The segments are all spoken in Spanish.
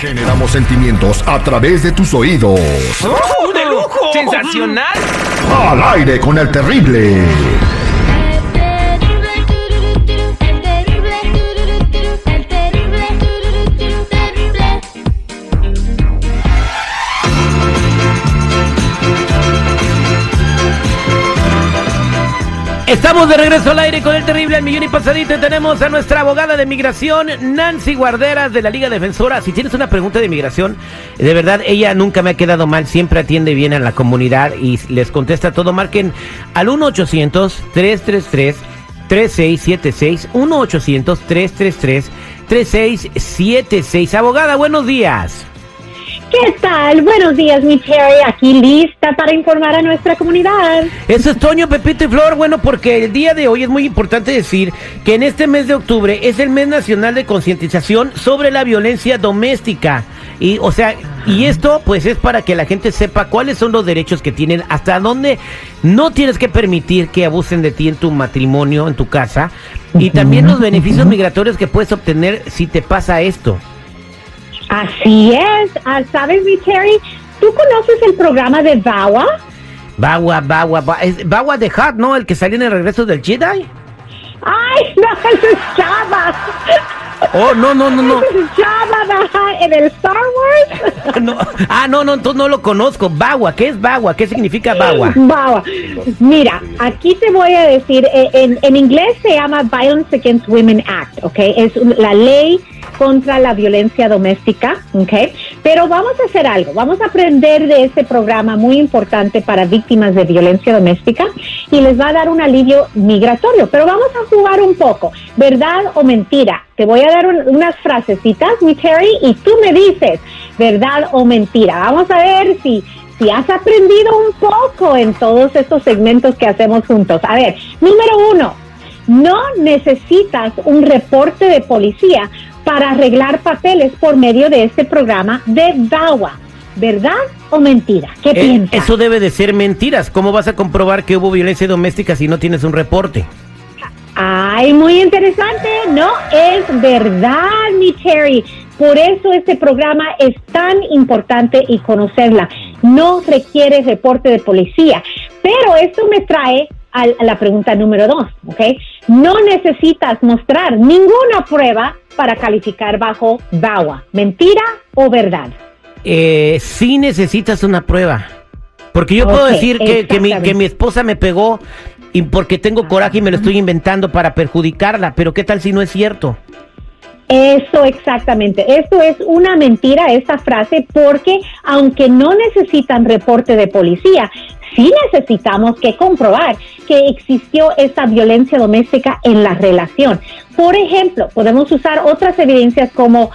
Generamos sentimientos a través de tus oídos. ¡Oh, de lujo! ¡Sensacional! Al aire con el terrible. Estamos de regreso al aire con el terrible al millón y pasadito tenemos a nuestra abogada de migración, Nancy Guarderas de la Liga Defensora. Si tienes una pregunta de migración, de verdad ella nunca me ha quedado mal, siempre atiende bien a la comunidad y les contesta todo. Marquen al 1-800-333-3676, 1-800-333-3676. Abogada, buenos días. ¿Qué tal? Buenos días, mi Terry. Aquí lista para informar a nuestra comunidad. Eso es Toño, Pepito y Flor. Bueno, porque el día de hoy es muy importante decir que en este mes de octubre es el mes nacional de concientización sobre la violencia doméstica. Y, o sea, y esto pues es para que la gente sepa cuáles son los derechos que tienen, hasta dónde no tienes que permitir que abusen de ti en tu matrimonio, en tu casa, y también los beneficios migratorios que puedes obtener si te pasa esto. Así es. Ah, ¿Sabes, mi Terry? ¿Tú conoces el programa de VAWA? Bagua, Bagua, Bagua, es Bagua de Hat, ¿no? El que salió en el regreso del Jedi. ¡Ay, no! Eso es Java. Oh, no, no, no, no. Eso es Hutt en el Star Wars. No, Ah, no, no, entonces no lo conozco. Bagua, ¿qué es Bagua? ¿Qué significa Bagua? VAWA. Mira, aquí te voy a decir, eh, en, en inglés se llama Violence Against Women Act, ¿ok? Es la ley contra la violencia doméstica, ¿ok? Pero vamos a hacer algo, vamos a aprender de este programa muy importante para víctimas de violencia doméstica y les va a dar un alivio migratorio, pero vamos a jugar un poco, ¿verdad o mentira? Te voy a dar un- unas frasecitas, mi Terry, y tú me dices, ¿verdad o mentira? Vamos a ver si si has aprendido un poco en todos estos segmentos que hacemos juntos. A ver, número uno, no necesitas un reporte de policía para arreglar papeles por medio de este programa de VAWA. ¿Verdad o mentira? ¿Qué Eh, piensas? eso debe de ser mentiras. ¿Cómo vas a comprobar que hubo violencia doméstica si no tienes un reporte? Ay, muy interesante. No, es verdad, mi Terry. Por eso este programa es tan importante y conocerla. No requiere reporte de policía. Pero esto me trae a la pregunta número dos, ¿ok? No necesitas mostrar ninguna prueba para calificar bajo VAWA. ¿Mentira o verdad? Eh, sí necesitas una prueba. Porque yo puedo decir que, que, mi, que mi esposa me pegó y porque tengo coraje y me lo estoy inventando para perjudicarla. Pero ¿qué tal si no es cierto? Eso exactamente. Esto es una mentira, esta frase, porque aunque no necesitan reporte de policía, sí necesitamos que comprobar que existió esta violencia doméstica en la relación. Por ejemplo, podemos usar otras evidencias como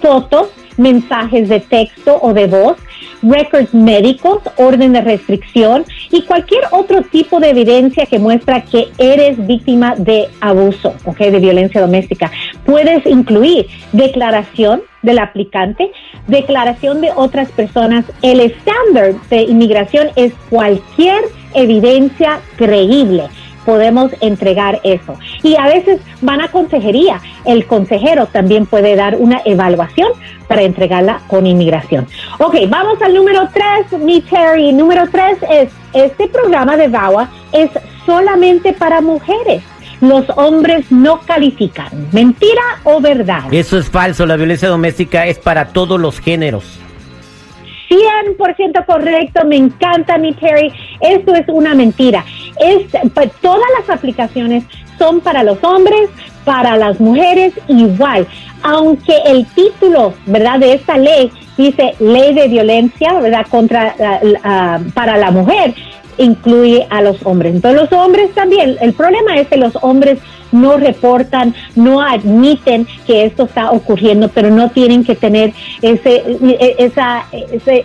fotos, mensajes de texto o de voz, records médicos, orden de restricción y cualquier otro tipo de evidencia que muestra que eres víctima de abuso, ¿ok? de violencia doméstica. Puedes incluir declaración del aplicante, declaración de otras personas. El estándar de inmigración es cualquier evidencia creíble podemos entregar eso. Y a veces van a consejería. El consejero también puede dar una evaluación para entregarla con inmigración. Ok, vamos al número tres, mi Terry. Número tres es, este programa de VAWA es solamente para mujeres. Los hombres no califican. ¿Mentira o verdad? Eso es falso. La violencia doméstica es para todos los géneros. 100% correcto, me encanta mi Terry. Esto es una mentira. Es, todas las aplicaciones son para los hombres, para las mujeres igual. Aunque el título, ¿verdad?, de esta ley dice ley de violencia, ¿verdad?, contra la- para la mujer, incluye a los hombres. Entonces los hombres también, el problema es que los hombres no reportan, no admiten que esto está ocurriendo, pero no tienen que tener ese, e- esa, ese,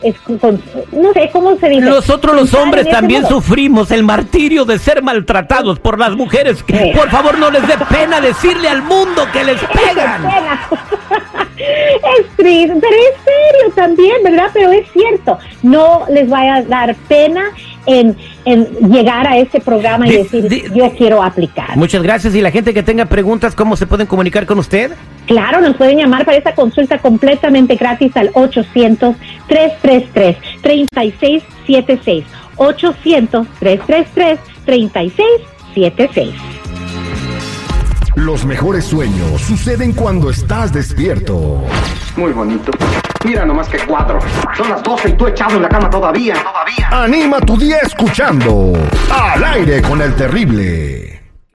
no sé cómo se dice. Nosotros los hombres también sufrimos el martirio de ser maltratados por las mujeres. Por favor, no les dé pena decirle al mundo que les pegan. Es triste, pero es serio también, ¿verdad? Pero es cierto, no les vaya a dar pena en, en llegar a ese programa y decir, yo quiero aplicar. Muchas gracias. Y la gente que tenga preguntas, ¿cómo se pueden comunicar con usted? Claro, nos pueden llamar para esa consulta completamente gratis al 800-333-3676. 800-333-3676. Los mejores sueños suceden cuando estás despierto. Muy bonito. Mira nomás qué cuadro. Son las 12 y tú echado en la cama todavía. Todavía. Anima tu día escuchando Al aire con el terrible.